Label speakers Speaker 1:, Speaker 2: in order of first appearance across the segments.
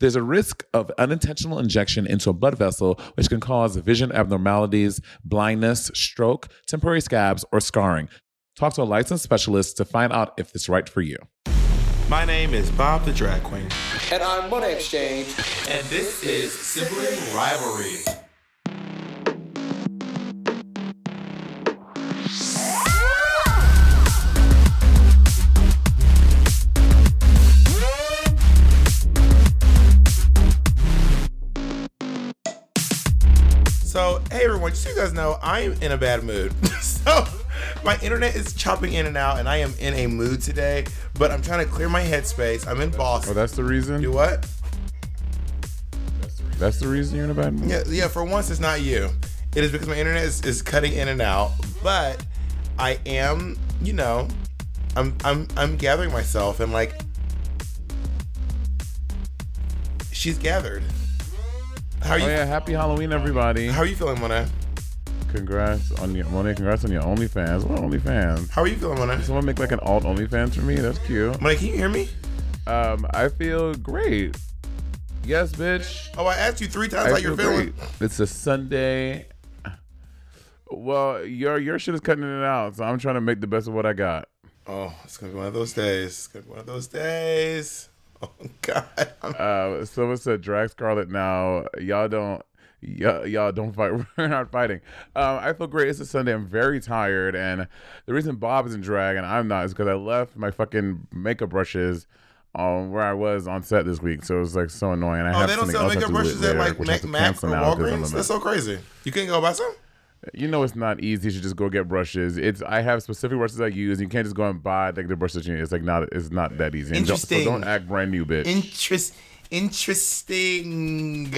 Speaker 1: There's a risk of unintentional injection into a blood vessel, which can cause vision abnormalities, blindness, stroke, temporary scabs, or scarring. Talk to a licensed specialist to find out if it's right for you.
Speaker 2: My name is Bob the Drag Queen.
Speaker 3: And I'm Monet X Change.
Speaker 2: And this is Sibling Rivalry. Everyone, just so you guys know, I'm in a bad mood. so, my internet is chopping in and out, and I am in a mood today, but I'm trying to clear my headspace. I'm in Boston.
Speaker 1: Oh, that's the reason?
Speaker 2: Do what?
Speaker 1: That's the reason you're in a bad mood?
Speaker 2: Yeah, yeah, for once, it's not you. It is because my internet is, is cutting in and out, but I am, you know, I'm I'm I'm gathering myself and like she's gathered. How are oh, you?
Speaker 1: Oh yeah, happy Halloween, everybody.
Speaker 2: How are you feeling, Monet?
Speaker 1: Congrats on your Monet. Congrats on your OnlyFans. What OnlyFans?
Speaker 2: How are you feeling, Monet?
Speaker 1: Someone make like an alt OnlyFans for me. That's cute.
Speaker 2: Monet, can you hear me?
Speaker 1: Um, I feel great. Yes, bitch.
Speaker 2: Oh, I asked you three times how
Speaker 1: I
Speaker 2: you're
Speaker 1: feel
Speaker 2: feeling.
Speaker 1: great. It's a Sunday. Well, your your shit is cutting it out, so I'm trying to make the best of what I got.
Speaker 2: Oh, it's gonna be one of those days. It's gonna be one of those days. Oh God. I'm-
Speaker 1: Uh, someone said drag Scarlet now. Y'all don't. Y'all, y'all don't fight. We're not fighting. Um, I feel great. It's a Sunday. I'm very tired, and the reason Bob is in drag and I'm not is because I left my fucking makeup brushes on where I was on set this week. So it was like so annoying. I
Speaker 2: Oh,
Speaker 1: have
Speaker 2: they don't sell
Speaker 1: else I have
Speaker 2: makeup brushes at like
Speaker 1: which I have
Speaker 2: Mac, or
Speaker 1: cancel now 'cause I'm
Speaker 2: Walgreens. That's so crazy. You can't go buy some.
Speaker 1: you know it's not easy to just go get brushes. It's I have specific brushes I use. You can't just go and buy like the brushes you need. It's like not it's not that easy. And don't-
Speaker 2: Interesting.
Speaker 1: so don't act brand new, bitch.
Speaker 2: Interest, interesting.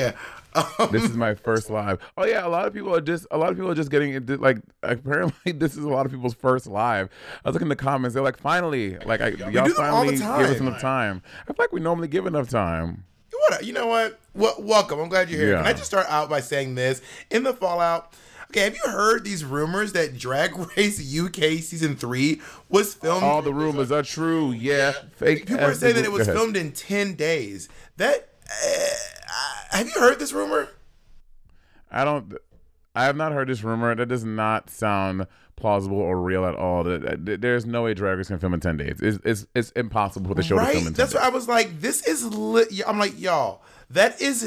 Speaker 2: Um,
Speaker 1: this is my first live. Oh yeah, a lot of people are just a lot of people are just getting it. Like apparently, this is a lot of people's first live. I was looking in the comments. They're like, finally, like I, y'all
Speaker 2: do them all the
Speaker 1: finally give us enough time. I feel like we normally give enough time.
Speaker 2: what, you know what? Well, welcome. I'm glad you're here. Can I just start out by saying this? In the Fallout, okay, have you heard these rumors that Drag Race UK season three was filmed?
Speaker 1: All the rumors are true. Yeah, fake.
Speaker 2: People are saying that it was filmed in 10 days. That, uh, have you heard this rumor?
Speaker 1: I don't. I have not heard this rumor. That does not sound plausible or real at all. There's no way Drag Race can film in ten days. It's it's, it's impossible for the show to film in
Speaker 2: Right?
Speaker 1: ten
Speaker 2: That's
Speaker 1: days.
Speaker 2: what I was like. This is lit. I'm like, y'all, That is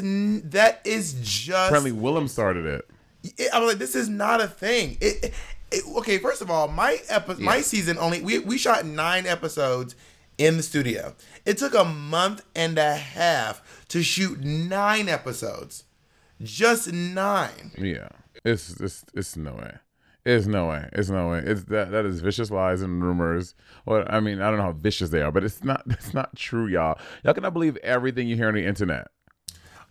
Speaker 2: that is just.
Speaker 1: Apparently, Willam started it.
Speaker 2: it- I'm like, this is not a thing. It, it, okay, first of all, my epi- my season only we we shot nine episodes in the studio. It took a month and a half to shoot nine episodes, just nine.
Speaker 1: Yeah, it's it's it's no way. It's no way. It's no way. It's that that is vicious lies and rumors. Well, I mean, I don't know how vicious they are, but it's not. It's not true, y'all. Y'all cannot believe everything you hear on the internet.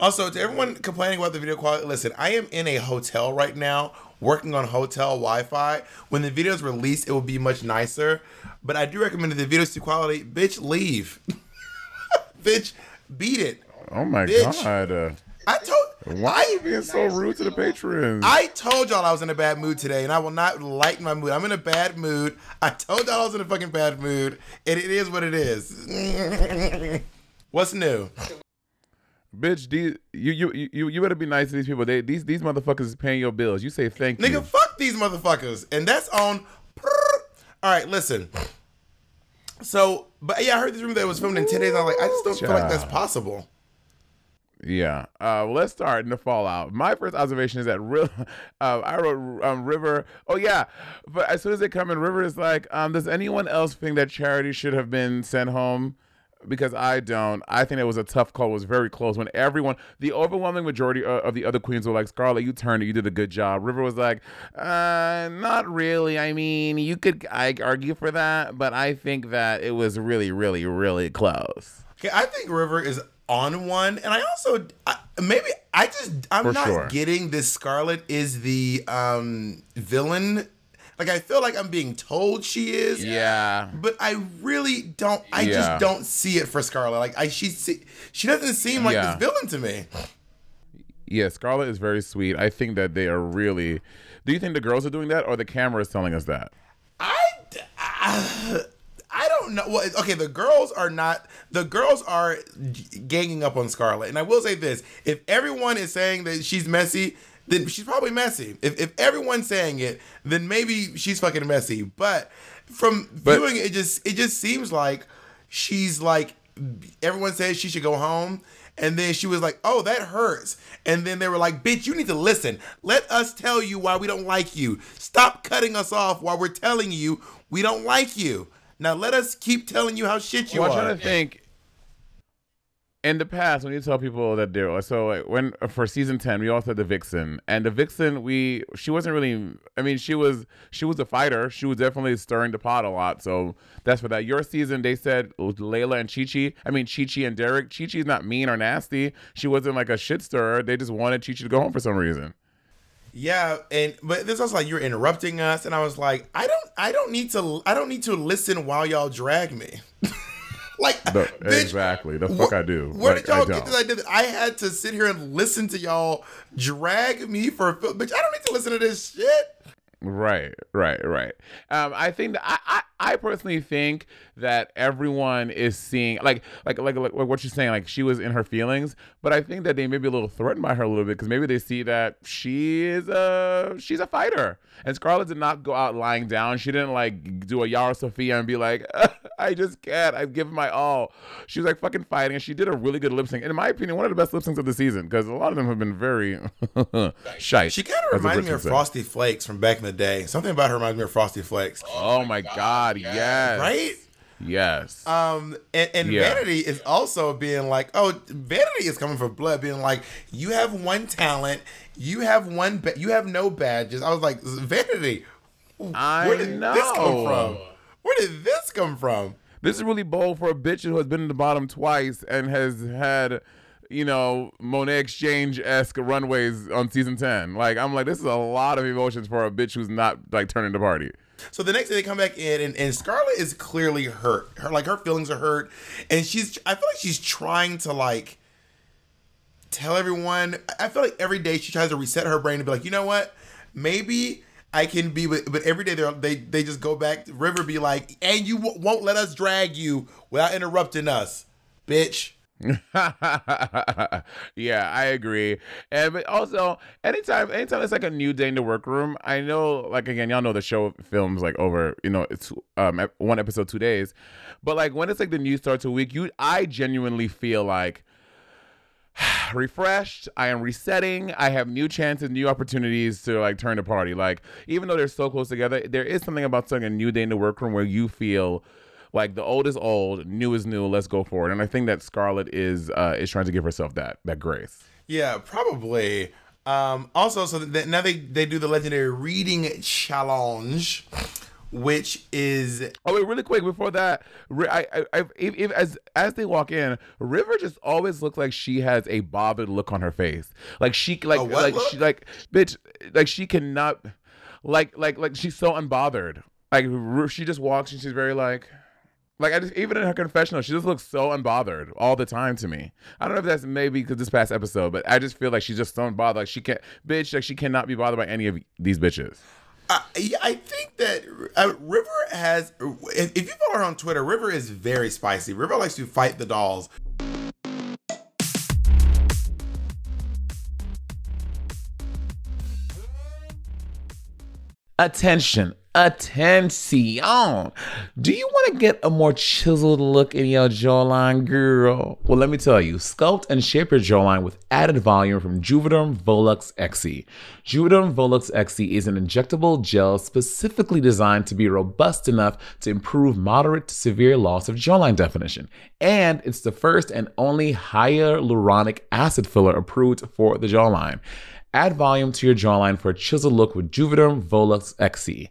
Speaker 2: Also, to everyone complaining about the video quality, listen, I am in a hotel right now working on hotel Wi-Fi. When the video is released, it will be much nicer. But I do recommend that the video's too quality. Bitch, leave. Bitch, beat it.
Speaker 1: Oh my
Speaker 2: Bitch.
Speaker 1: god. Uh,
Speaker 2: I told
Speaker 1: why are you being so rude to the patrons?
Speaker 2: I told y'all I was in a bad mood today, and I will not lighten my mood. I'm in a bad mood. I told y'all I was in a fucking bad mood, and it is what it is. What's new?
Speaker 1: Bitch, these, you, you you you better be nice to these people. They these these motherfuckers is paying your bills. You say thank you.
Speaker 2: Nigga, fuck these motherfuckers. And that's on. All right, listen. So, but yeah, I heard this rumor that was filmed in 10 days. I was like, I just don't feel like that's possible.
Speaker 1: Yeah. Uh, well, let's start in the fallout. My first observation is that real, uh, I wrote um, River. Oh yeah, but as soon as they come in, River is like, um, does anyone else think that Charity should have been sent home? Because I don't. I think it was a tough call. It was very close when everyone, the overwhelming majority of, of the other queens were like, Scarlett, you turned it. You did a good job. River was like, uh, not really. I mean, you could I argue for that, but I think that it was really, really, really close.
Speaker 2: Okay, I think River is on one, and I also I, maybe I just I'm
Speaker 1: For
Speaker 2: not
Speaker 1: sure.
Speaker 2: getting this. Scarlett is the um villain. Like I feel like I'm being told she is.
Speaker 1: Yeah.
Speaker 2: But I really don't. I
Speaker 1: Yeah.
Speaker 2: just don't see it for Scarlett. Like I, she, se- she doesn't seem like
Speaker 1: Yeah.
Speaker 2: this villain to me.
Speaker 1: Yeah, Scarlett is very sweet. I think that they are really. Do you think the girls are doing that, or the camera is telling us that?
Speaker 2: I, I, I don't know. Well, okay, the girls are not. The girls are ganging up on Scarlett, and I will say this: if everyone is saying that she's messy, then she's probably messy. If if everyone's saying it, then maybe she's fucking messy. But from
Speaker 1: But-
Speaker 2: viewing it, it just it just seems like she's like everyone says she should go home. And then she was like, "Oh, that hurts." And then they were like, "Bitch, you need to listen. Let us tell you why we don't like you. Stop cutting us off while we're telling you we don't like you. Now let us keep telling you how shit you
Speaker 1: well, I'm
Speaker 2: are."
Speaker 1: trying to think. In the past, when you tell people that they're so when uh, for season ten, we also had the Vixen, and the Vixen, we she wasn't really. I mean, she was she was a fighter. She was definitely stirring the pot a lot. So that's for that. Your season, they said Laila and Chi Chi. I mean, Chi Chi and Derrick. Chi Chi's not mean or nasty. She wasn't like a shit stirrer. They just wanted Chi Chi to go home for some reason.
Speaker 2: Yeah, and but this was like you're interrupting us, and I was like, I don't, I don't need to, I don't need to listen while y'all drag me. like, bitch,
Speaker 1: exactly. The
Speaker 2: wh-
Speaker 1: fuck I do.
Speaker 2: Where
Speaker 1: Like,
Speaker 2: did y'all
Speaker 1: I
Speaker 2: get this idea? that I had to sit here and listen to y'all drag me for, a fil- bitch. I don't need to listen to this shit.
Speaker 1: Right, right, right. Um, I think that I, I, I personally think that everyone is seeing like, like, like, like, what you're saying. Like she was in her feelings, but I think that they may be a little threatened by her a little bit because maybe they see that she is a she's a fighter, and Scarlett did not go out lying down. She didn't like do a Yara Sofia and be like, I just can't. I've given my all. She was like fucking fighting, and she did a really good lip sync. And in my opinion, one of the best lip syncs of the season because a lot of them have been very shy.
Speaker 2: She kind of reminded me of Frosty Flakes from back in the day. Something about her reminds me of Frosty Flakes,
Speaker 1: Oh my God! Yes.
Speaker 2: right?
Speaker 1: Yes.
Speaker 2: Um, and, and
Speaker 1: Yeah.
Speaker 2: Vanity is also being like, oh, Vanity is coming for blood, being like, you have one talent, you have one, ba- you have no badges. I was like, Vanity,
Speaker 1: I
Speaker 2: where did
Speaker 1: know.
Speaker 2: this come from? Where did this come from?
Speaker 1: This is really bold for a bitch who has been in the bottom twice and has had, you know, Monet X Change esque runways on season ten. Like I'm like, this is a lot of emotions for a bitch who's not like turning the party.
Speaker 2: So the next day they come back in, and, and Scarlett is clearly hurt. Her like her feelings are hurt, and she's. I feel like she's trying to like tell everyone. I feel like every day she tries to reset her brain and be like, you know what, maybe I can be. But, but every day they they just go back. River be like, and you w- won't let us drag you without interrupting us, bitch.
Speaker 1: yeah, I agree. And but also, anytime, anytime it's like a new day in the workroom, I know, like again, y'all know the show films like over, you know, it's um one episode two days, but like when it's like the new start to a week, you, I genuinely feel like refreshed. I am resetting. I have new chances, new opportunities to like turn the party. Like even though they're so close together, there is something about starting a new day in the workroom where you feel like the old is old, new is new. Let's go forward. And I think that Scarlett is uh, is trying to give herself that that grace.
Speaker 2: Yeah, probably. Um, also, so that now they they do the legendary reading challenge, which is
Speaker 1: Oh wait, really quick before that, I, I, I if, if, as as they walk in, River just always looks like she has a bothered look on her face, like she like like
Speaker 2: look?
Speaker 1: she like bitch, like she cannot, like like like she's so unbothered. Like she just walks and she's very like. Like I just even in her confessional, she just looks so unbothered all the time to me. I don't know if that's maybe because this past episode, but I just feel like she's just so unbothered. Like she can't, bitch. Like she cannot be bothered by any of these bitches.
Speaker 2: I, I think that uh, River has. If, if you follow her on Twitter, River is very spicy. River likes to fight the dolls.
Speaker 1: Attention, Attention. Do you want to get a more chiseled look in your jawline, girl? Well, let me tell you, sculpt and shape your jawline with added volume from Juvederm Volux XC. Juvederm Volux XC is an injectable gel specifically designed to be robust enough to improve moderate to severe loss of jawline definition. And it's the first and only hyaluronic acid filler approved for the jawline. Add volume to your jawline for a chiseled look with Juvederm Volux XC.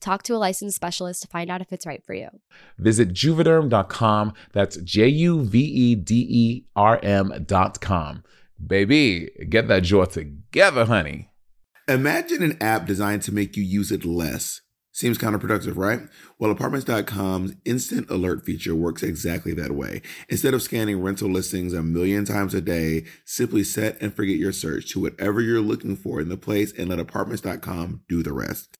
Speaker 4: Talk to a licensed specialist to find out if it's right for you.
Speaker 1: Visit juvederm.com. That's J U V E D E R M.com. Baby, get that jaw together, honey.
Speaker 5: Imagine an app designed to make you use it less. Seems counterproductive, right? Well, apartments.com's instant alert feature works exactly that way. Instead of scanning rental listings a million times a day, simply set and forget your search to whatever you're looking for in the place and let apartments.com do the rest.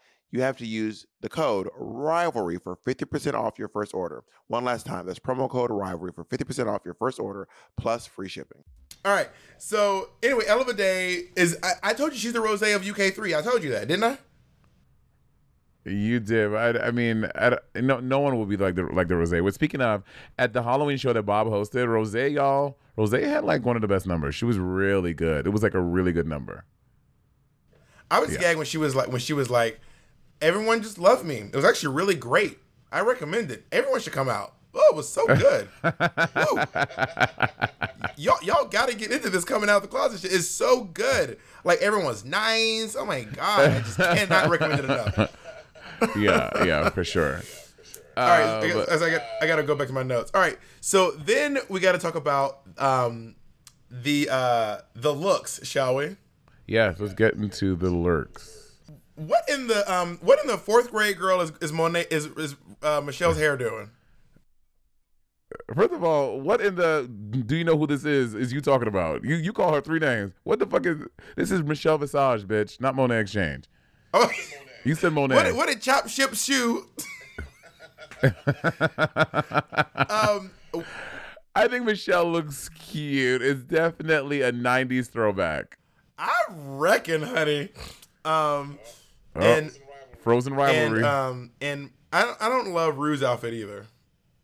Speaker 2: you have to use the code rivalry for 50% off your first order. One last time, that's promo code rivalry for 50% off your first order plus free shipping.
Speaker 6: All right. So anyway, Ella Day is I, I told you she's the rose of UK3. I told you that, didn't I?
Speaker 1: You did. I, I mean, I, no, no one will be like the like the Rose. But speaking of, at the Halloween show that Bob hosted, Rose, y'all, Rose had like one of the best numbers. She was really good. It was like a really good number.
Speaker 6: I was yeah. gagged when she was like when she was like, everyone just loved me. It was actually really great. I recommend it. Everyone should come out. Oh, it was so good. y'all, y'all got to get into this coming out of the closet shit. It's so good. Like everyone's nice. Oh my god, I just cannot recommend it enough.
Speaker 1: yeah, yeah, for sure.
Speaker 6: All right, uh, I, as I got, I got to go back to my notes. All right, so then we got to talk about um, the uh, the looks, shall we?
Speaker 1: Yes, let's get into the lurks.
Speaker 6: What in the um what in the fourth grade girl is is Monet is is uh, Michelle's hair doing?
Speaker 1: First of all, what in the do you know who this is? Is you talking about? You you call her three names. What the fuck is this? Is Michelle Visage, bitch, not Monet X Change. Oh, you said Monet.
Speaker 6: What, what did Chop Ship shoe?
Speaker 1: um, I think Michelle looks cute. It's definitely a '90s throwback.
Speaker 6: I reckon, honey. Um,
Speaker 1: Oh,
Speaker 2: and
Speaker 1: Frozen rivalry.
Speaker 2: and um and I don't, I don't love Rue's outfit either.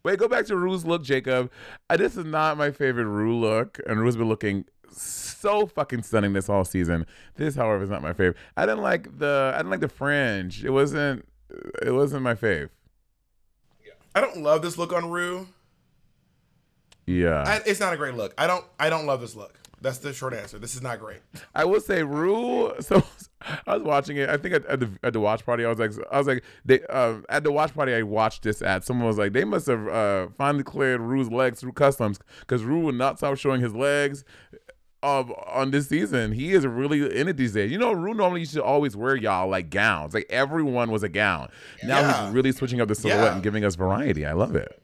Speaker 1: Wait, go back to Rue's look, Jacob. Uh, this is not my favorite Rue look, and Rue's been looking so fucking stunning this whole season. This, however, is not my favorite. I didn't like the I didn't like the fringe. It wasn't it wasn't my fave.
Speaker 2: I don't love this look on Rue.
Speaker 1: Yeah.
Speaker 2: I, it's not a great look. I don't I don't love this look. That's the short answer. This is not great.
Speaker 1: I will say Rue. So I was watching it. I think at, at the at the watch party, I was like, I was like, they uh, at the watch party, I watched this ad. Someone was like, they must have uh, finally cleared Rue's legs through customs because Rue would not stop showing his legs. Of on this season, he is really in it these days. You know, Rue normally used to always wear y'all like gowns. Like everyone was a gown. Now
Speaker 2: Yeah.
Speaker 1: he's really switching up the silhouette
Speaker 2: Yeah.
Speaker 1: and giving us variety. I love it.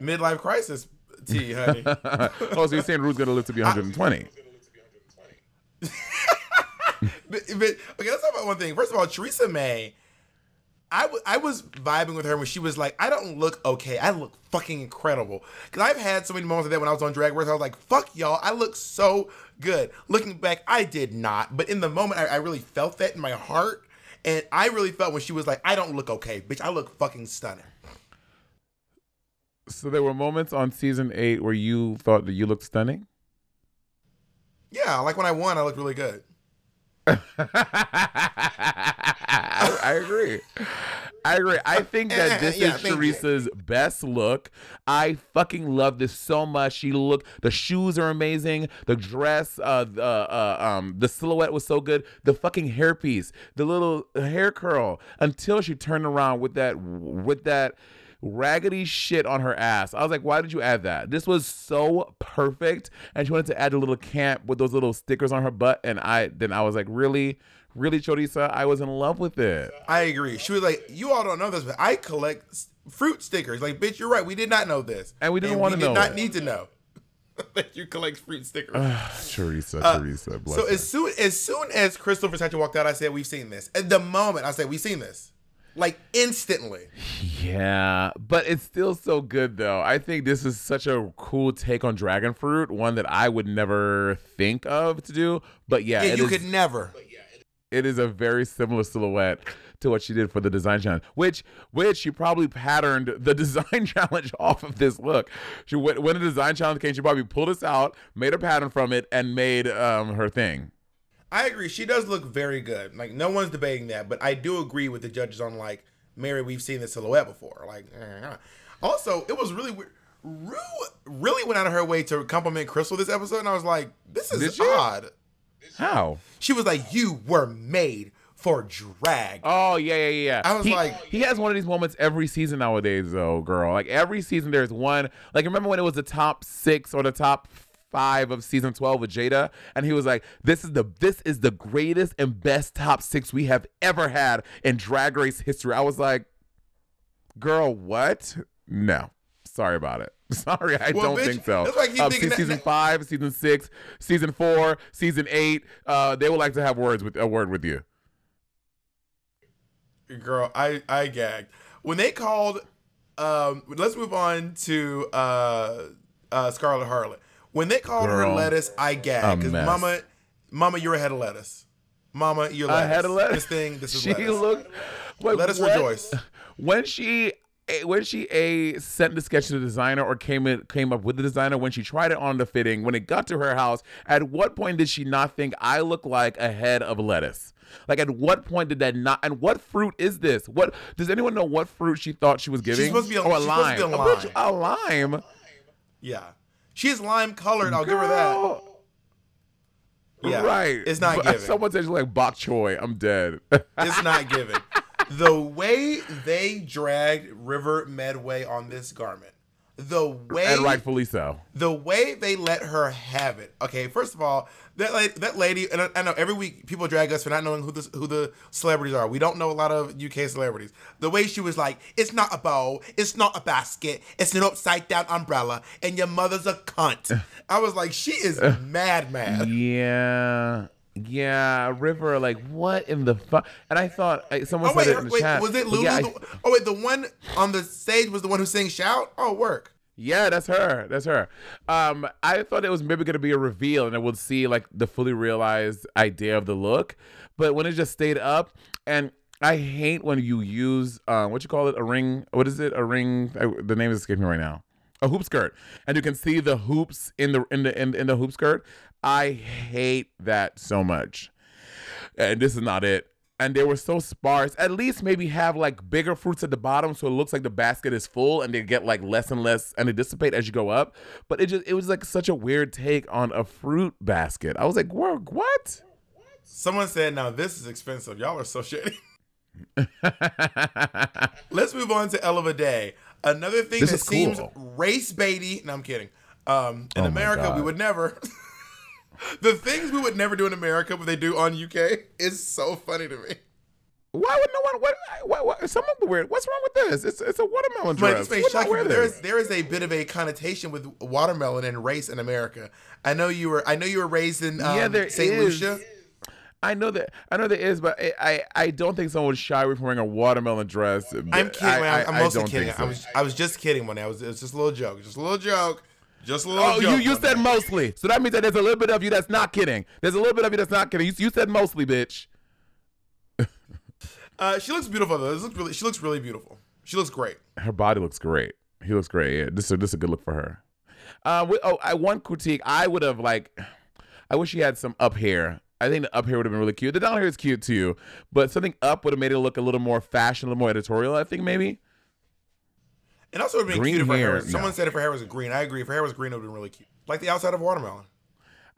Speaker 2: Midlife crisis tea, honey.
Speaker 1: oh, so you're saying Rue's gonna live to be 120?
Speaker 2: but, but okay, let's talk about one thing. First of all, Choriza May, I, w- I was vibing with her when she was like, I don't look okay. I look fucking incredible. Because I've had so many moments of that when I was on Drag Race. I was like, fuck y'all. I look so good. Looking back, I did not. But in the moment, I, I really felt that in my heart. And I really felt when she was like, I don't look okay. Bitch, I look fucking stunning.
Speaker 1: So there were moments on season eight where you thought that you looked stunning.
Speaker 2: Yeah, like when I won, I looked really good.
Speaker 1: I, I agree. I agree. I think that this
Speaker 2: Yeah,
Speaker 1: is. Choriza's best look. I fucking love this so much. She look. The shoes are amazing. The dress, uh, the uh, um, the silhouette was so good. The fucking hairpiece, the little hair curl, until she turned around with that with that raggedy shit on her ass. I was like, why did you add that? This was so perfect. And she wanted to add a little camp with those little stickers on her butt. And I then I was like, really? Really, Choriza? I was in love with it.
Speaker 2: I agree. She was like, "You all don't know this, but I collect fruit stickers." Like, bitch, you're right. We did not know this,
Speaker 1: And we didn't wanna know.
Speaker 2: we Did not
Speaker 1: it.
Speaker 2: need to know that you collect fruit stickers.
Speaker 1: Choriza,
Speaker 2: Uh,
Speaker 1: Choriza, bless
Speaker 2: so
Speaker 1: her.
Speaker 2: as soon as soon as Krystal Versace walked out, I said, "We've seen this." At the moment, I said, "We've seen this," like instantly.
Speaker 1: Yeah, but it's still so good though. I think this is such a cool take on dragon fruit, one that I would never think of to do. But yeah,
Speaker 2: Yeah, you
Speaker 1: is-
Speaker 2: could never.
Speaker 1: it is a very similar silhouette to what she did for the design challenge, which which she probably patterned the design challenge off of this look. She when, when the design challenge came, she probably pulled this out, made a pattern from it, and made um her thing.
Speaker 2: I agree. She does look very good. Like no one's debating that, but I do agree with the judges on like Mary. We've seen the silhouette before. Like eh. also, it was really weird. Rue really went out of her way to compliment Krystal this episode, and I was like, "This is
Speaker 1: she?
Speaker 2: odd."
Speaker 1: How?
Speaker 2: She was like, "You were made for drag."
Speaker 1: Oh yeah, yeah, yeah.
Speaker 2: I was
Speaker 1: He-
Speaker 2: like-
Speaker 1: he has one of these moments every season nowadays, though, girl. Like every season, there's one. Like remember when it was the top six or the top five of season twelve with Jaida, and he was like, "This is the this is the greatest and best top six we have ever had in Drag Race history." I was like, "Girl, what? No, sorry about it." Sorry, I
Speaker 2: Well,
Speaker 1: don't
Speaker 2: bitch,
Speaker 1: think so.
Speaker 2: like
Speaker 1: Um,
Speaker 2: thinking that-
Speaker 1: season five, season six, season four, season eight, uh, they would like to have words with a word with you.
Speaker 2: Girl, I I gagged when they called. Um, let's move on to uh, uh, Scarlett Harlett. When they called her lettuce, I gagged because. Mama, Mama, you're a head of lettuce. Mama, you're
Speaker 1: I
Speaker 2: lettuce.
Speaker 1: had a lettuce.
Speaker 2: This thing, this is
Speaker 1: she
Speaker 2: lettuce.
Speaker 1: looked. Wait,
Speaker 2: Let us
Speaker 1: what?
Speaker 2: rejoice.
Speaker 1: When she, eh, when she a sent the sketch to the designer or came in, came up with the designer when she tried it on the fitting. When it got to her house, at what point did she not think I look like a head of lettuce? Like at what point did that not? And what fruit is this? What does anyone know? What fruit she thought she was giving?
Speaker 2: supposed to be a-
Speaker 1: oh, a
Speaker 2: she's supposed
Speaker 1: lime.
Speaker 2: to be a
Speaker 1: bitch,
Speaker 2: lime.
Speaker 1: a lime.
Speaker 2: Yeah, she's lime colored. I'll give her that. Yeah,
Speaker 1: Right.
Speaker 2: It's not
Speaker 1: But
Speaker 2: giving.
Speaker 1: Someone says like bok choy. I'm dead.
Speaker 2: It's not giving. the way they dragged River Medway on this garment, the way
Speaker 1: and rightfully so.
Speaker 2: the way they let her have it. Okay, first of all, that lady, that lady, and I, I know every week people drag us for not knowing who the who the celebrities are. We don't know a lot of UK celebrities. The way she was like, "It's not a bow, it's not a basket, it's an upside down umbrella, and your mother's a cunt." I was like, she is mad, mad.
Speaker 1: Yeah. Yeah, River, like what in the fuck? And I thought like, someone
Speaker 2: Oh wait,
Speaker 1: said it in the
Speaker 2: wait,
Speaker 1: chat.
Speaker 2: was it Lulu?
Speaker 1: yeah, I-
Speaker 2: oh wait, the one on the stage was the one who sang "Shout." Oh, work.
Speaker 1: Yeah, that's her. That's her. Um, I thought it was maybe gonna be a reveal, and I would see like the fully realized idea of the look. But when it just stayed up, and I hate when you use uh, what you call it, a ring. What is it? A ring? I, the name is escaping me right now. A hoop skirt, and you can see the hoops in the in the in, in the hoop skirt. I hate that so much. And this is not it and they were so sparse. At least maybe have like bigger fruits at the bottom so it looks like the basket is full and they get like less and less and they dissipate as you go up. But it just it was like such a weird take on a fruit basket. I was like, what?
Speaker 2: Someone said, "Now this is expensive. Y'all are so shitty." Let's move on to Ella Day. Another thing
Speaker 1: This
Speaker 2: that
Speaker 1: is
Speaker 2: seems race baity. No, I'm kidding. Um, in
Speaker 1: Oh
Speaker 2: America, we would never. the things we would never do in America, but they do on UK, is so funny to me.
Speaker 1: Why would no one? What? what, what some of the weird. What's wrong with this? It's it's a watermelon dress.
Speaker 2: this may
Speaker 1: Who would
Speaker 2: shock
Speaker 1: not
Speaker 2: you,
Speaker 1: wear
Speaker 2: but there is there is a bit of a connotation with watermelon and race in America. I know you were I know you were raised in um,
Speaker 1: Yeah, is.
Speaker 2: Lucia.
Speaker 1: I know that I know there is, but I, I I don't think someone would shy away from wearing a watermelon dress.
Speaker 2: I'm kidding.
Speaker 1: I,
Speaker 2: man. I'm
Speaker 1: I- I
Speaker 2: mostly kidding.
Speaker 1: think
Speaker 2: I was I was just kidding when I was it was just a little joke, just a little joke, just a little.
Speaker 1: Oh, you
Speaker 2: joke
Speaker 1: you said
Speaker 2: day.
Speaker 1: mostly, so that means that there's a little bit of you that's not kidding. There's a little bit of you that's not kidding. You, you said mostly, bitch.
Speaker 2: Uh, she looks beautiful though. This looks really. She looks really beautiful. She looks great.
Speaker 1: Her body looks great. He looks great. Yeah, this is this is a good look for her. Uh, we, oh, I one critique. I would have like, I wish she had some up hair. I think the up hair would have been really cute. The down hair is cute too, but something up would have made it look a little more fashion, a little more editorial. I think maybe.
Speaker 2: And also, it would have been
Speaker 1: Green
Speaker 2: cute if her hair.
Speaker 1: hair,
Speaker 2: Was, someone
Speaker 1: no.
Speaker 2: said if her hair was green. I agree. If her hair was green, it would have been really cute, like the outside of a watermelon.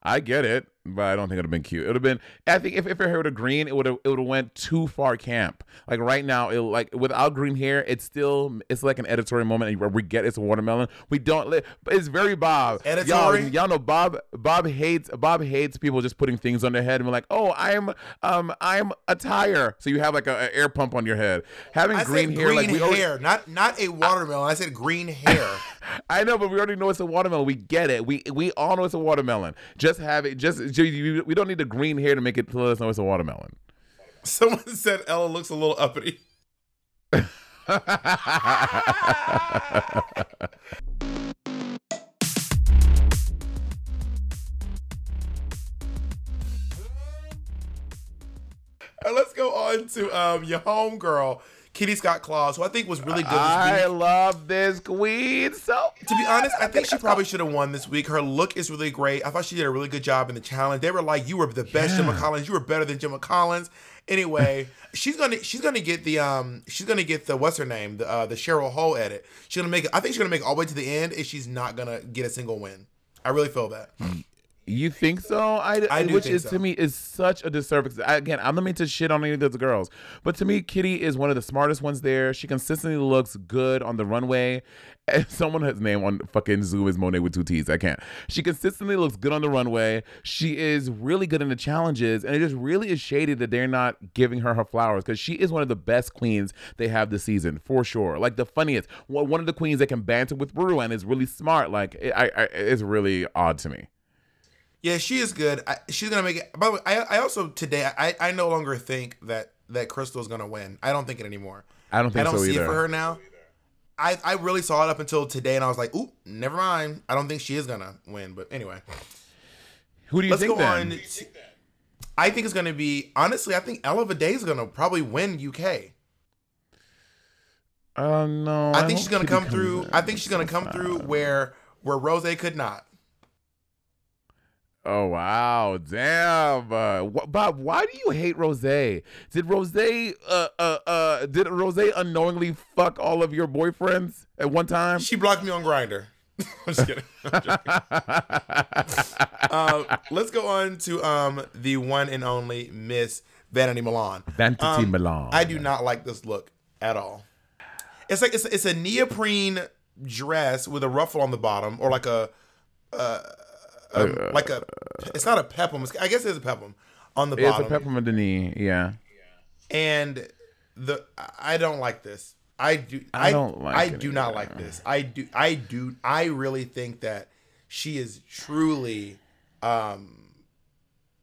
Speaker 1: I get it, but I don't think it would have been cute. It would have been. I think if, if her hair would have green, it would have it would have went too far camp. Like right now, it like without green hair, it's still it's like an editorial moment. And we get it's a watermelon. We don't. li- But it's very Bob.
Speaker 2: Editory?
Speaker 1: Y'all, y'all know Bob. Bob hates Bob hates people just putting things on their head and be like, oh, I'm um I'm a tire. So you have like a, a air pump on your head. Having
Speaker 2: I
Speaker 1: green hair,
Speaker 2: green
Speaker 1: like we already-
Speaker 2: hair, not not a watermelon. I said green hair.
Speaker 1: I know, but we already know it's a watermelon. We get it. We we all know it's a watermelon. Just have it. Just we don't need the green hair to make it to let us know it's a watermelon.
Speaker 2: Someone said Ella looks a little uppity. Let's go on to um, your homegirl, Kitty Scott Claus, who I think was really good this week.
Speaker 1: I
Speaker 2: week.
Speaker 1: love this queen so.
Speaker 2: To be honest, I think she probably should have won this week. Her look is really great. I thought she did a really good job in the challenge. They were like, "You were the best, Gemma Collins. You were better than Gemma Collins." Anyway, she's gonna she's gonna get the um she's gonna get the what's her name the uh, the Cheryl Hole edit. She's gonna make. I think she's gonna make it all the way to the end, and she's not gonna get a single win. I really feel that.
Speaker 1: You think so? I,
Speaker 2: I do
Speaker 1: which is
Speaker 2: so.
Speaker 1: to me is such a disservice. I, again, I'm not meant to shit on any of those girls, but to me, Kitty is one of the smartest ones there. She consistently looks good on the runway. And someone has name on fucking Zoom is Monet with two T's. I can't. She consistently looks good on the runway. She is really good in the challenges, and it just really is shady that they're not giving her her flowers because she is one of the best queens they have this season for sure. Like the funniest, one one of the queens that can banter with Rue and is really smart. Like it, I, I, it's really odd to me.
Speaker 2: Yeah, she is good. I, she's gonna make it. By the way, I, I also today I, I no longer think that that Krystal's gonna win. I don't think it anymore.
Speaker 1: I don't think
Speaker 2: I don't
Speaker 1: so
Speaker 2: see
Speaker 1: either.
Speaker 2: it for her now. I, I really saw it up until today, and I was like, "Ooh, never mind." I don't think she is gonna win. But anyway,
Speaker 1: Who do you
Speaker 2: let's
Speaker 1: think
Speaker 2: go
Speaker 1: then?
Speaker 2: on. I think it's gonna be honestly. I think Ella Day is gonna probably win UK.
Speaker 1: Uh, no.
Speaker 2: I, think
Speaker 1: hope
Speaker 2: she's gonna come through. I think she's gonna come through where where Rose could not.
Speaker 1: Oh wow, damn, uh, wh- Bob. Why do you hate Rose? Did Rose, uh, uh, uh, did Rose unknowingly fuck all of your boyfriends at one time?
Speaker 2: She blocked me on Grindr. I'm just kidding. I'm uh, let's go on to um the one and only Miss Vanity Milan.
Speaker 1: Vanity
Speaker 2: Um,
Speaker 1: Milan.
Speaker 2: I do not like this look at all. It's like it's, it's a neoprene dress with a ruffle on the bottom, or like a, uh, um, like a. It's not a peplum. I guess it's a peplum on the bottom.
Speaker 1: It's a
Speaker 2: bottom.
Speaker 1: peppermint the knee. Yeah.
Speaker 2: and the I don't like this. I do.
Speaker 1: I
Speaker 2: I
Speaker 1: don't like
Speaker 2: I do not
Speaker 1: either.
Speaker 2: like this. I do. I do. I really think that she is truly, um,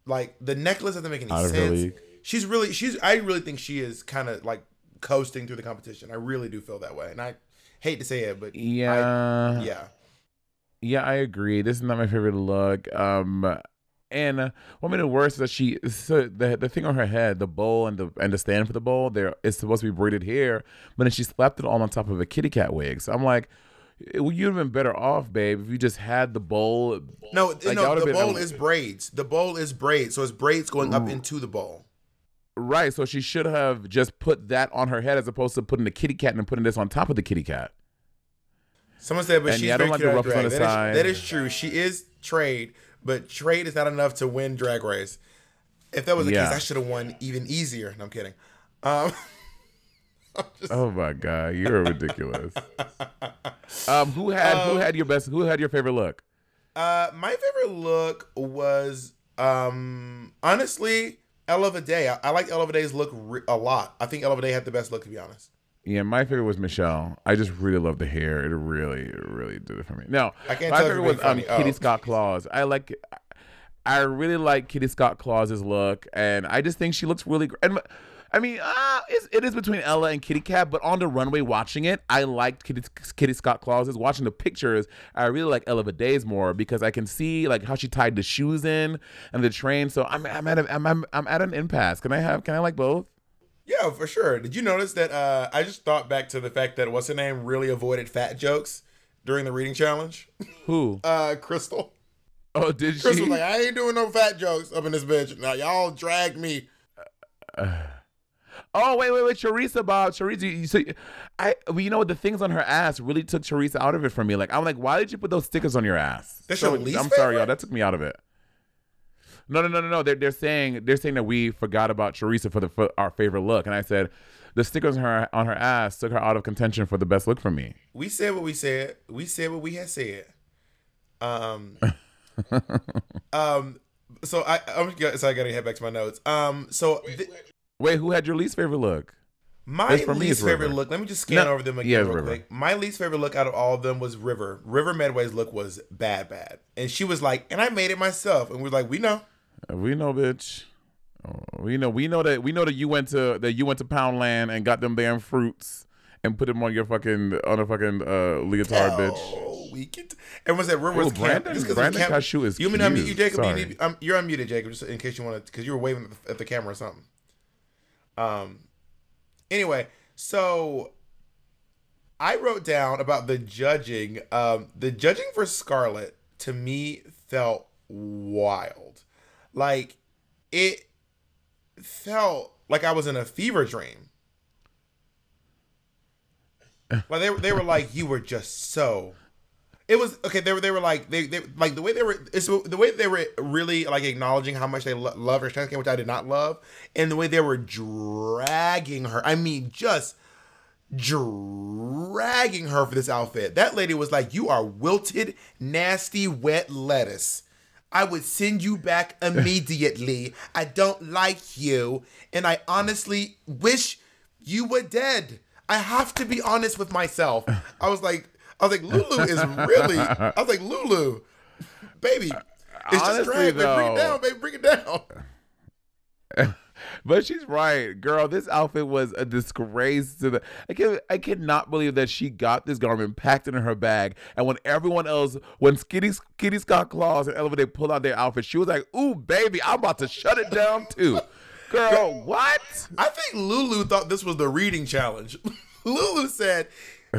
Speaker 2: like the necklace doesn't make any
Speaker 1: Out of
Speaker 2: sense. She's really. She's. I really think she is kind of like coasting through the competition. I really do feel that way, and I Hate to say it, but
Speaker 1: Yeah.
Speaker 2: I, yeah.
Speaker 1: Yeah, I agree. This is not my favorite look. Um, and uh, what made it worse is that she so the the thing on her head, the bowl and the and the stand for the bowl, there is supposed to be braided hair, but then she slapped it all on top of a kitty cat wig. So I'm like, it- well, you'd have been better off, babe, if you just had the bowl.
Speaker 2: No,
Speaker 1: Like,
Speaker 2: no, the
Speaker 1: been-
Speaker 2: bowl is braids. The bowl is braids, so it's braids going up into the bowl.
Speaker 1: Right. So she should have just put that on her head as opposed to putting the kitty cat and putting this on top of the kitty cat.
Speaker 2: Someone said, but
Speaker 1: And
Speaker 2: she's
Speaker 1: yeah, I don't
Speaker 2: very
Speaker 1: like the ruffles on the
Speaker 2: That is-
Speaker 1: side.
Speaker 2: that is true. She is trade, but trade is not enough to win Drag Race. If that was the
Speaker 1: Yeah.
Speaker 2: case, I should have won even easier. No, I'm kidding. Um,
Speaker 1: Oh my god, you're ridiculous. um, who had who had your best? Who had your favorite look?
Speaker 2: uh, my favorite look was um, honestly Ella Day. I, I like Ella Day's look re- a lot. I think Ella Day had the best look, to be honest.
Speaker 1: Yeah, my favorite was Michelle. I just really love the hair. It really, it really did it for me. No,
Speaker 2: I can't
Speaker 1: my favorite was um,
Speaker 2: funny.
Speaker 1: Kitty
Speaker 2: Oh.
Speaker 1: Scott Claus. I like, I really like Kitty Scott Claus's look, and I just think she looks really. gr- And I mean, ah, it's, it is between Ella and Kitty Cat, but on the runway watching it, I liked Kitty, Kitty Scott Claus's. Watching the pictures, I really like Ella Days more because I can see like how she tied the shoes in and the train. So I'm, I'm at, a, I'm, I'm, I'm at an impasse. Can I have? Can I like both?
Speaker 2: Yeah, for sure. Did you notice that? Uh, I just thought back to the fact that what's her name really avoided fat jokes during the reading challenge.
Speaker 1: Who?
Speaker 2: Uh, Krystal.
Speaker 1: Oh, did
Speaker 2: she?
Speaker 1: Krystal she?
Speaker 2: was like, I ain't doing no fat jokes up in this bitch. Now y'all drag me.
Speaker 1: Oh wait, wait, wait, Choriza, Bob, Choriza. You, so, I, well, you know what? The things on her ass really took Choriza out of it for me. Like, I'm like, why did you put those stickers on your ass?
Speaker 2: That's
Speaker 1: So,
Speaker 2: your least
Speaker 1: I'm sorry, y'all. That took me out of it. No, no, no, no, no. They're they're saying they're saying that we forgot about Choriza for the for our favorite look, and I said the stickers on her on her ass took her out of contention for the best look for me.
Speaker 2: We said what we said. We said what we had said. Um, um. So I, I'm g- so I gotta head back to my notes. Um. So th-
Speaker 1: Wait, who had your least favorite look?
Speaker 2: my
Speaker 1: It's for me,
Speaker 2: least
Speaker 1: it's
Speaker 2: favorite
Speaker 1: River.
Speaker 2: look. Let me just scan
Speaker 1: No,
Speaker 2: over them again
Speaker 1: yeah,
Speaker 2: real
Speaker 1: River.
Speaker 2: quick. My least favorite look out of all of them was River. River Medway's look was bad, bad, and she was like, "And I made it myself." And we are like, "We know."
Speaker 1: We know, bitch. We know. We know that. We know that you went to that you went to Poundland and got them damn fruits and put them on your fucking on a fucking uh, leotard, bitch.
Speaker 2: Oh, we can. Everyone said was
Speaker 1: Ooh,
Speaker 2: camp.
Speaker 1: Brandon-
Speaker 2: 'cause
Speaker 1: Brandon
Speaker 2: camp-
Speaker 1: Cashew is
Speaker 2: You mean unmute you, Jacob? You need, um, you're unmuted, Jacob, just in case you want to, because you were waving at the, at the camera or something. Um. Anyway, so I wrote down about the judging. Um, the judging for Scarlet to me felt wild. Like it felt like I was in a fever dream. Like they, they were like, you were just so. It was okay. They were they were like they, they like the way they were. It's the way they were really like acknowledging how much they lo- love her strength, which I did not love, and the way they were dragging her. I mean, just dragging her for this outfit. That lady was like, "You are wilted, nasty, wet lettuce." I would send you back immediately. I don't like you, and I honestly wish you were dead. I have to be honest with myself. I was like, I was like, Lulu is really. I was like, Lulu, baby, it's just
Speaker 1: Honestly,
Speaker 2: drag. Baby, bring it down, baby, bring it down.
Speaker 1: But she's right, girl. This outfit was a disgrace to the. I can I cannot believe that she got this garment packed in her bag, and when everyone else, when Kitty Kitty Scott Claus and Ella Vaday pulled out their outfit, she was like, "Ooh, baby, I'm about to shut it down too." Girl, what?
Speaker 2: I think Lulu thought this was the reading challenge. Lulu said,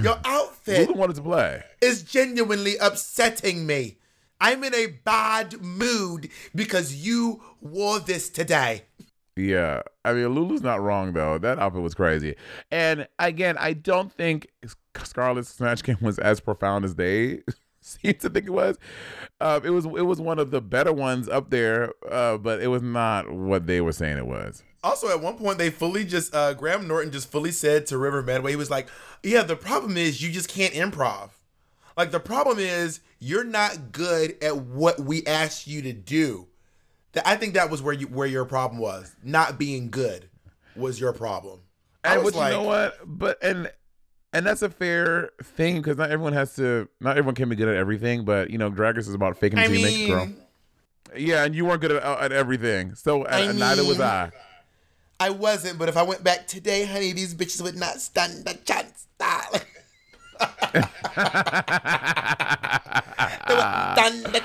Speaker 2: "Your outfit
Speaker 1: Lulu wanted to play.
Speaker 2: is genuinely upsetting me. I'm in a bad mood because you wore this today."
Speaker 1: Yeah, I mean Lulu's not wrong though. That outfit was crazy, and again, I don't think Scarlett's Snatch Game was as profound as they seem to think it was. Uh, it was it was one of the better ones up there, uh, but it was not what they were saying it was.
Speaker 2: Also, at one point, they fully just uh, Graham Norton just fully said to River Medway, he was like, "Yeah, the problem is you just can't improv. Like the problem is you're not good at what we asked you to do. I think that was where you where your problem was. Not being good was your problem. I
Speaker 1: And
Speaker 2: was like,
Speaker 1: you know what? But and and that's a fair thing because not everyone has to. Not everyone can be good at everything. But you know, Drag Race is about faking until you make it, girl. Yeah, and you weren't good at, uh, at everything. So uh,
Speaker 2: I
Speaker 1: and neither was I.
Speaker 2: I wasn't, but if I went back today, honey, these bitches would not stand a chance. dun, dun, dun, darling.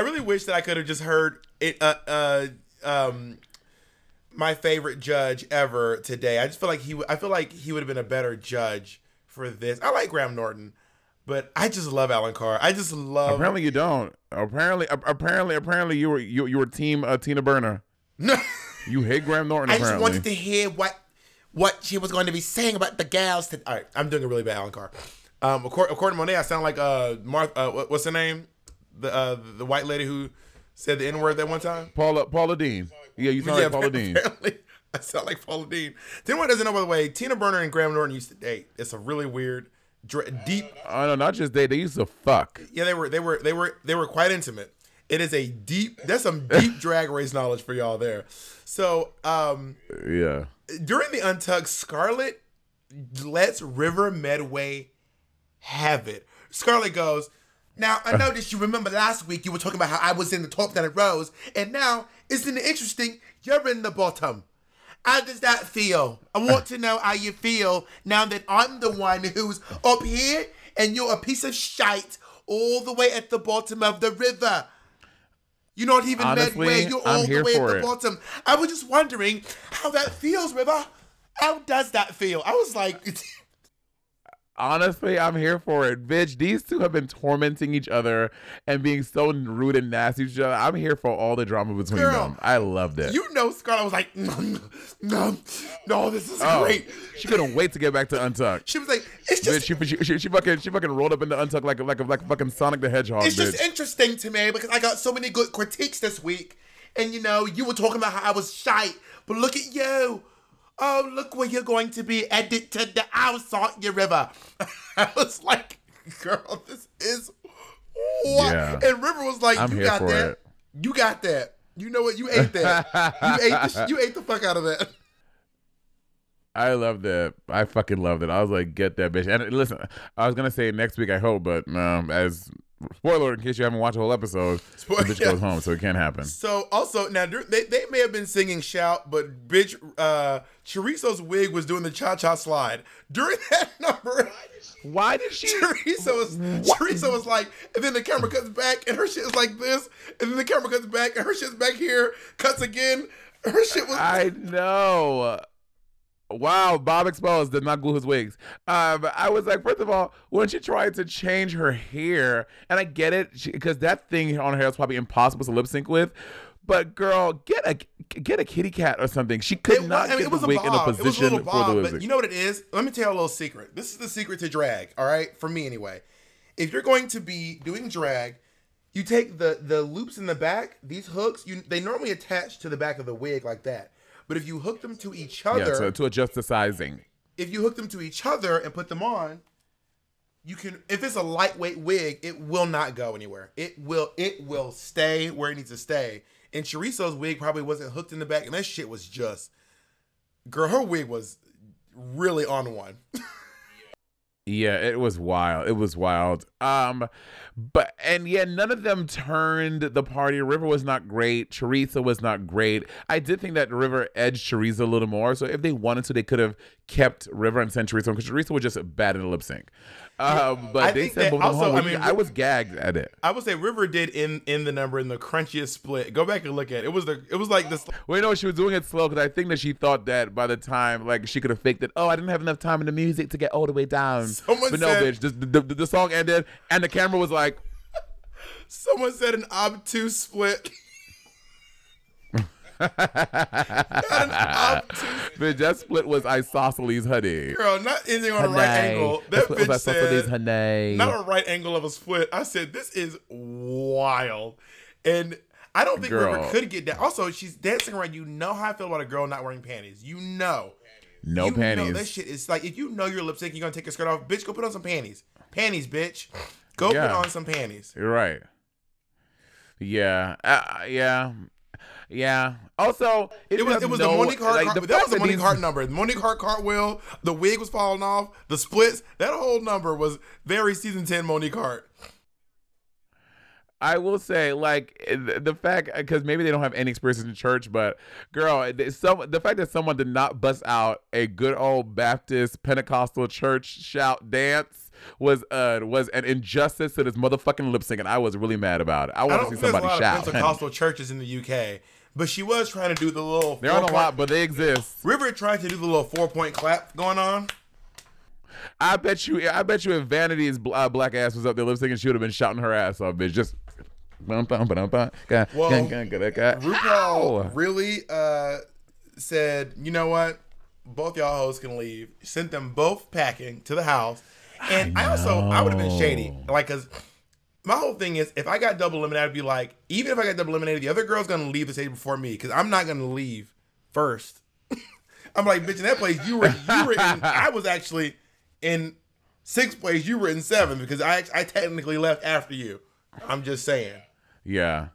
Speaker 2: I really wish that I could have just heard it. Uh, uh, um, my favorite judge ever today. I just feel like he. I feel like he would have been a better judge for this. I like Graham Norton, but I just love Alan Carr. I just love.
Speaker 1: Apparently you don't. Apparently, apparently, apparently you were you, you were team uh, Tina Burner.
Speaker 2: No,
Speaker 1: You hate Graham Norton.
Speaker 2: I just wanted to hear what what she was going to be saying about the gals. To, all right, I'm doing a really bad Alan Carr. Um, according, according to Monet, I sound like uh, Martha. Uh, what's her name? The uh, the white lady who said the N word that one time.
Speaker 1: Paula Paula Deen. Yeah, you sound like Paula
Speaker 2: Deen. I sound like Paula Deen. To anyone doesn't know, by the way, Tina Burner and Graham Norton used to date. It's a really weird, dr- deep.
Speaker 1: Oh no, not just they. They used to fuck.
Speaker 2: Yeah, they were they were they were they were quite intimate. It is a deep. That's some deep drag race knowledge for y'all there. So, um,
Speaker 1: Yeah.
Speaker 2: during the Untucked, Scarlett lets River Medway have it. Scarlett goes, Now, I uh. noticed you remember last week you were talking about how I was in the top that rose, and now, isn't it interesting? You're in the bottom. How does that feel? I uh. want to know how you feel now that I'm the one who's up here and you're a piece of shite all the way at the bottom of the river. You're not even
Speaker 1: Honestly,
Speaker 2: midway. You're
Speaker 1: I'm
Speaker 2: all the way at the
Speaker 1: it.
Speaker 2: bottom. I was just wondering how that feels, River. How does that feel? I was like,
Speaker 1: Honestly, I'm here for it. Bitch, these two have been tormenting each other and being so rude and nasty to each other. I'm here for all the drama between
Speaker 2: Girl,
Speaker 1: them. I loved it.
Speaker 2: you know, Scarlett was like, no, no, no, this is
Speaker 1: Oh,
Speaker 2: great.
Speaker 1: She couldn't wait to get back to Untucked.
Speaker 2: She was like, it's
Speaker 1: Bitch,
Speaker 2: just,
Speaker 1: she, she, she, she fucking she fucking rolled up into Untucked like like a, like fucking Sonic the Hedgehog.
Speaker 2: it's
Speaker 1: bitch.
Speaker 2: just interesting to me because I got so many good critiques this week, and you know, you were talking about how I was shite, but look at you. Oh, look where you're going to be added to the house, aren't you, River? I was like, girl, this is what?
Speaker 1: Yeah.
Speaker 2: And River was like,
Speaker 1: I'm
Speaker 2: you got that.
Speaker 1: it.
Speaker 2: You got that. You know what? You ate that. you ate. The, you ate the fuck out of that.
Speaker 1: I loved it. I fucking loved it. I was like, get that bitch. And listen, I was gonna say next week. I hope, but um, as spoiler in case you haven't watched the whole episode,
Speaker 2: Spoil-
Speaker 1: the bitch
Speaker 2: yeah.
Speaker 1: goes home, so it can't happen.
Speaker 2: So also now they, they may have been singing shout, but bitch, uh, Choriza's wig was doing the cha cha slide during that number.
Speaker 1: Why did she?
Speaker 2: Choriza was Choriza was like, and then the camera cuts back and her shit is like this, and then the camera cuts back and her shit's back here, cuts again. Her shit was.
Speaker 1: I know. Wow, Bob exposed did not glue his wigs. Um, I was like, first of all, when she tried to change her hair, and I get it because that thing on her hair is probably impossible to lip sync with. But girl, get a get a kitty cat or something. She could
Speaker 2: It,
Speaker 1: not
Speaker 2: I mean,
Speaker 1: get
Speaker 2: it was
Speaker 1: the
Speaker 2: a
Speaker 1: wig in a
Speaker 2: bob. It was a
Speaker 1: position for the
Speaker 2: bob,
Speaker 1: lip
Speaker 2: but
Speaker 1: sync.
Speaker 2: you know what it is? Let me tell you a little secret. This is the secret to drag. All right, for me anyway. If you're going to be doing drag, you take the the loops in the back. These hooks, you they normally attach to the back of the wig like that. But if you hook them to each
Speaker 1: yeah,
Speaker 2: other,
Speaker 1: to, to adjust the sizing.
Speaker 2: if you hook them to each other and put them on, you can. If it's a lightweight wig, it will not go anywhere. It will. It will stay where it needs to stay. And Choriza's wig probably wasn't hooked in the back, and that shit was just. Girl, her wig was really on one.
Speaker 1: Yeah, it was wild. It was wild. Um, but and yeah, none of them turned the party. River was not great. Choriza was not great. I did think that River edged Choriza a little more. So if they wanted to, they could have kept River and sent Choriza because Choriza was just bad in the lip sync. Um, but
Speaker 2: I
Speaker 1: they
Speaker 2: think
Speaker 1: sent
Speaker 2: that
Speaker 1: both of them
Speaker 2: also. I mean,
Speaker 1: I was gagged at it.
Speaker 2: I would say River did in in the number in the crunchiest split. Go back and look at it. It was the it was like this.
Speaker 1: Well, you know, she was doing it slow because I think that she thought that by the time, like, she could have faked it. Oh, I didn't have enough time in the music to get all the way down.
Speaker 2: Someone
Speaker 1: but no,
Speaker 2: said-
Speaker 1: bitch. Just, the, the, the song ended, and the camera was like,
Speaker 2: Someone said an obtuse split.
Speaker 1: Bitch, that split was isosceles, honey.
Speaker 2: girl. Not anything on a right angle.
Speaker 1: That
Speaker 2: bitch
Speaker 1: isosceles,
Speaker 2: said.
Speaker 1: honey.
Speaker 2: not a right angle of a split. I said this is wild, and I don't think River
Speaker 1: Girl.
Speaker 2: could get that. Also, she's dancing around. You know how I feel about a girl not wearing panties. You know,
Speaker 1: no
Speaker 2: you
Speaker 1: panties.
Speaker 2: Know that shit is like if you know your lip sync, you're gonna take your skirt off. Bitch, go put on some panties. Panties, bitch. Go
Speaker 1: Yeah.
Speaker 2: put on some panties.
Speaker 1: You're right. Yeah. Uh, yeah. Yeah. Also,
Speaker 2: It was it was
Speaker 1: no,
Speaker 2: the Monique Heart.
Speaker 1: like,
Speaker 2: cart-
Speaker 1: the
Speaker 2: that was the Monique
Speaker 1: these-
Speaker 2: Hart number. The Monique Heart cartwheel. The wig was falling off. The splits. That whole number was very season ten Monique Heart.
Speaker 1: I will say, like the, fact, because maybe they don't have any experience in church, but girl, some the fact that someone did not bust out a good old Baptist Pentecostal church shout dance was uh was an injustice to this motherfucking lip sync, and I was really mad about it. I want to see
Speaker 2: think there's a
Speaker 1: somebody
Speaker 2: lot
Speaker 1: shout.
Speaker 2: of Pentecostal churches in the UK, but she was trying to do the little.
Speaker 1: There aren't a lot, but they exist.
Speaker 2: River tried to do the little four point clap going on.
Speaker 1: I bet you, I bet you, if Vanity's uh, black ass was up there lip syncing, she would have been shouting her ass off, bitch. Just.
Speaker 2: Well. RuPaul really uh, said, you know what? Both y'all hoes can leave. Sent them both packing to the house. And I, also, I would have been shady. Like, because my whole thing is if I got double eliminated, I'd be like, even if I got double eliminated, the other girl's to leave the stage before me because I'm not to leave first. I'm like, bitch, in that place, you were, you were in, I was actually in sixth place. You were in seventh because I, I technically left after you. I'm just saying.
Speaker 1: Yeah.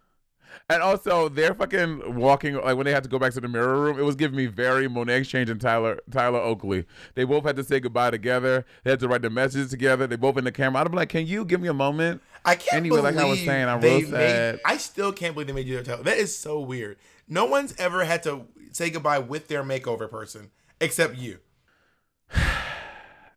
Speaker 1: And also, they're fucking walking like when they had to go back to the mirror room. It was giving me very Monet X Change and Tyler Tyler Oakley. They both had to say goodbye together. They had to write the messages together. They both in the camera. I'd be like, "Can you give me a moment?"
Speaker 2: I can't
Speaker 1: Anyway,
Speaker 2: believe
Speaker 1: like I was saying, I'm real sad.
Speaker 2: Made, I still can't believe they made you their tell. That is so weird. No one's ever had to say goodbye with their makeover person except you.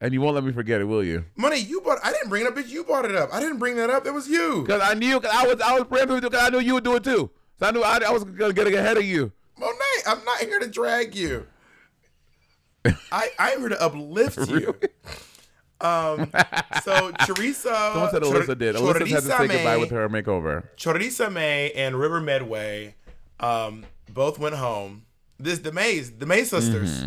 Speaker 1: And you won't let me forget it, will you?
Speaker 2: Money, you bought. I didn't bring it up, bitch. You brought it up. I didn't bring that up. That was you.
Speaker 1: Because I knew, cause I was, I was praying for you. Because I knew you would do it too. So I knew I, I was gonna get ahead of you.
Speaker 2: Monet, I'm not here to drag you. I I'm here to uplift you. Um. So Teresa.
Speaker 1: Someone said
Speaker 2: Chor-
Speaker 1: Alyssa did. Alyssa had to say
Speaker 2: Choriza
Speaker 1: goodbye with her makeover.
Speaker 2: Choriza May and River Medway, um, both went home. This the Mays, the May sisters.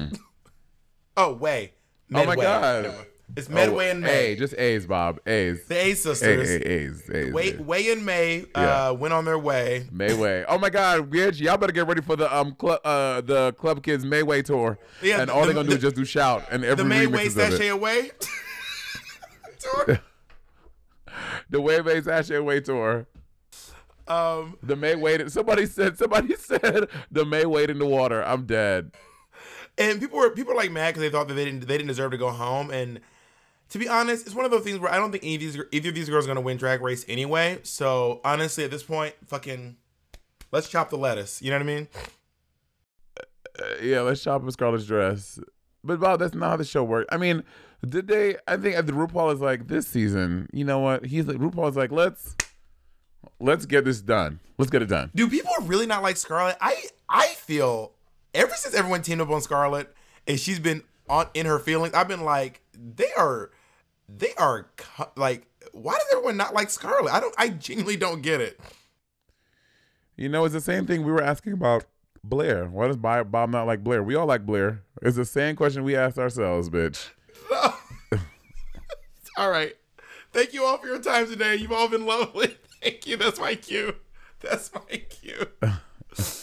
Speaker 2: oh, way.
Speaker 1: Mm-hmm. Oh my. God.
Speaker 2: It's Medway
Speaker 1: Oh,
Speaker 2: and May.
Speaker 1: Hey, just A's, Bob. A's.
Speaker 2: the A sisters.
Speaker 1: hey, A's, A's.
Speaker 2: Way,
Speaker 1: A's.
Speaker 2: Way and May
Speaker 1: Yeah.
Speaker 2: uh, went on their way.
Speaker 1: Mayway. Oh my God, bitch! Y'all better get ready for the um club uh the Club Kids Mayway tour.
Speaker 2: Yeah,
Speaker 1: and
Speaker 2: the-
Speaker 1: all they're gonna do is just do shout and every
Speaker 2: The May Way
Speaker 1: remix of
Speaker 2: sashay
Speaker 1: it.
Speaker 2: away. Tour.
Speaker 1: The Mayway Sashay Way tour.
Speaker 2: um,
Speaker 1: The May waited. Somebody said. Somebody said the May wade in the water. I'm dead.
Speaker 2: And people were people were like mad because they thought that they didn't they didn't deserve to go home. And to be honest, it's one of those things where I don't think any of these either of these girls are gonna win Drag Race anyway. So honestly, at this point, fucking, let's chop the lettuce. You know what I mean?
Speaker 1: Uh, yeah, let's chop in Scarlett's dress. But Bob, that's not how the show worked. I mean, did they? I think the RuPaul is like this season. You know what? He's like RuPaul is like let's let's get this done. Let's get it done.
Speaker 2: Do people really not like Scarlett? I I feel ever since everyone teamed up on Scarlett and she's been on in her feelings, I've been like they are they are like why does everyone not like Scarlett? I don't I genuinely don't get it.
Speaker 1: You know, it's the same thing we were asking about Blair. Why does Bob Bob not like Blair? We all like Blair. It's the same question we asked ourselves, bitch.
Speaker 2: All right. Thank you all for your time today. You've all been lovely. Thank you. That's my cue. That's my cue.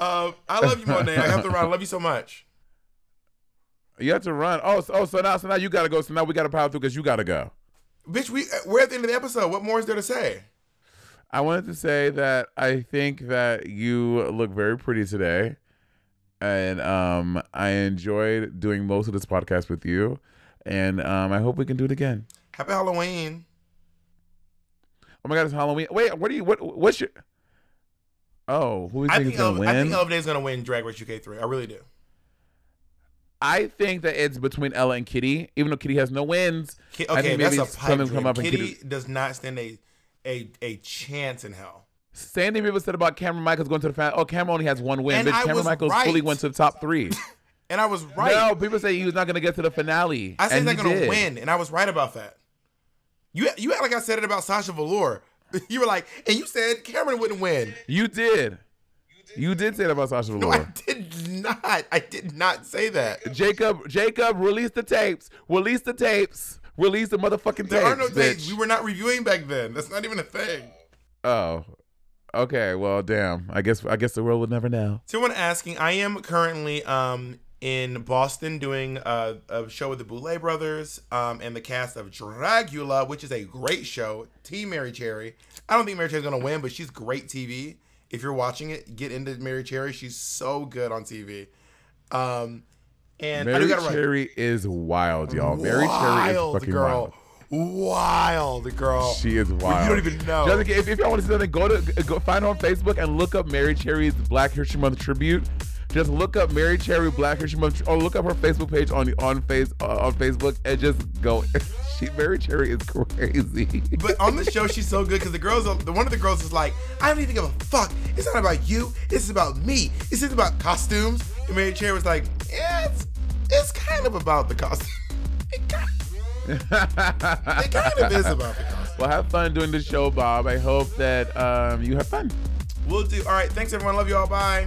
Speaker 2: um, I love you, Monet. I have to run. I love you so much.
Speaker 1: You have to run. Oh, so, oh, so now, so now you gotta go. So now we gotta power through because you gotta go.
Speaker 2: Bitch, we we're at the end of the episode. What more is there to say?
Speaker 1: I wanted to say that I think that you look very pretty today, and um, I enjoyed doing most of this podcast with you, and um, I hope we can do it again.
Speaker 2: Happy Halloween.
Speaker 1: Oh my God, it's Halloween. Wait, what do you? What? What's your? Oh, who do you think
Speaker 2: think,
Speaker 1: is gonna
Speaker 2: Ele- I think
Speaker 1: win?
Speaker 2: Ella Vaday is gonna win Drag Race UK three. I really do.
Speaker 1: I think that it's between Ella and Kitty, even though Kitty has no wins.
Speaker 2: Ki-
Speaker 1: I
Speaker 2: okay,
Speaker 1: think
Speaker 2: that's a pipe
Speaker 1: come up
Speaker 2: Kitty
Speaker 1: Kitty.
Speaker 2: does not stand a a a chance in hell.
Speaker 1: Sandy people said about Cameron Michaels going to the final. Oh, Cameron only has one win.
Speaker 2: And
Speaker 1: Bitch, Cameron Michaels
Speaker 2: right.
Speaker 1: fully went to the top three.
Speaker 2: And I was right.
Speaker 1: No, people say he was not going to get to the finale.
Speaker 2: I said he's not gonna win, and I was right about that. You you act like I said it about Sasha Velour. You were like, and you said Cameron wouldn't win.
Speaker 1: You did. You did say that about Sasha
Speaker 2: No, I did not. I did not say that.
Speaker 1: Jacob, Jacob, release the tapes. Release the tapes. Release the motherfucking tapes.
Speaker 2: There are no tapes. We were not reviewing back then. That's not even a thing.
Speaker 1: Oh, okay. Well, damn. I guess I guess the world would never know.
Speaker 2: Someone asking, I am currently um in Boston doing a, a show with the Boulet Brothers um and the cast of Dragula, which is a great show. Team Mary Cherry. I don't think Mary Cherry's gonna win, but she's great TV. If you're watching it, get into Mary Cherry. She's so good on TV. Um, and
Speaker 1: Mary. Cherry is wild, y'all. Mary Cherry is
Speaker 2: Wild,
Speaker 1: fucking
Speaker 2: girl.
Speaker 1: wild.
Speaker 2: wild, girl.
Speaker 1: She is wild.
Speaker 2: You don't even know.
Speaker 1: Jessica, if, if y'all want to see something, go to go find her on Facebook and look up Mary Cherry's Black History Month tribute. Just look up Mary Cherry Black History Month, or look up her Facebook page on on face uh, on Facebook and just go. She Mary Cherry is crazy.
Speaker 2: But on the show, she's so good because the girls, the one of the girls is like, I don't even give a fuck. It's not about you. It's about me. It's just about costumes. And Mary Cherry was like, Yeah, it's, it's kind of about the costume. It kind, it kind of is about the costume.
Speaker 1: Well, have fun doing the show, Bob. I hope that um, you have fun.
Speaker 2: We'll do. All right. Thanks, everyone. Love you all. Bye.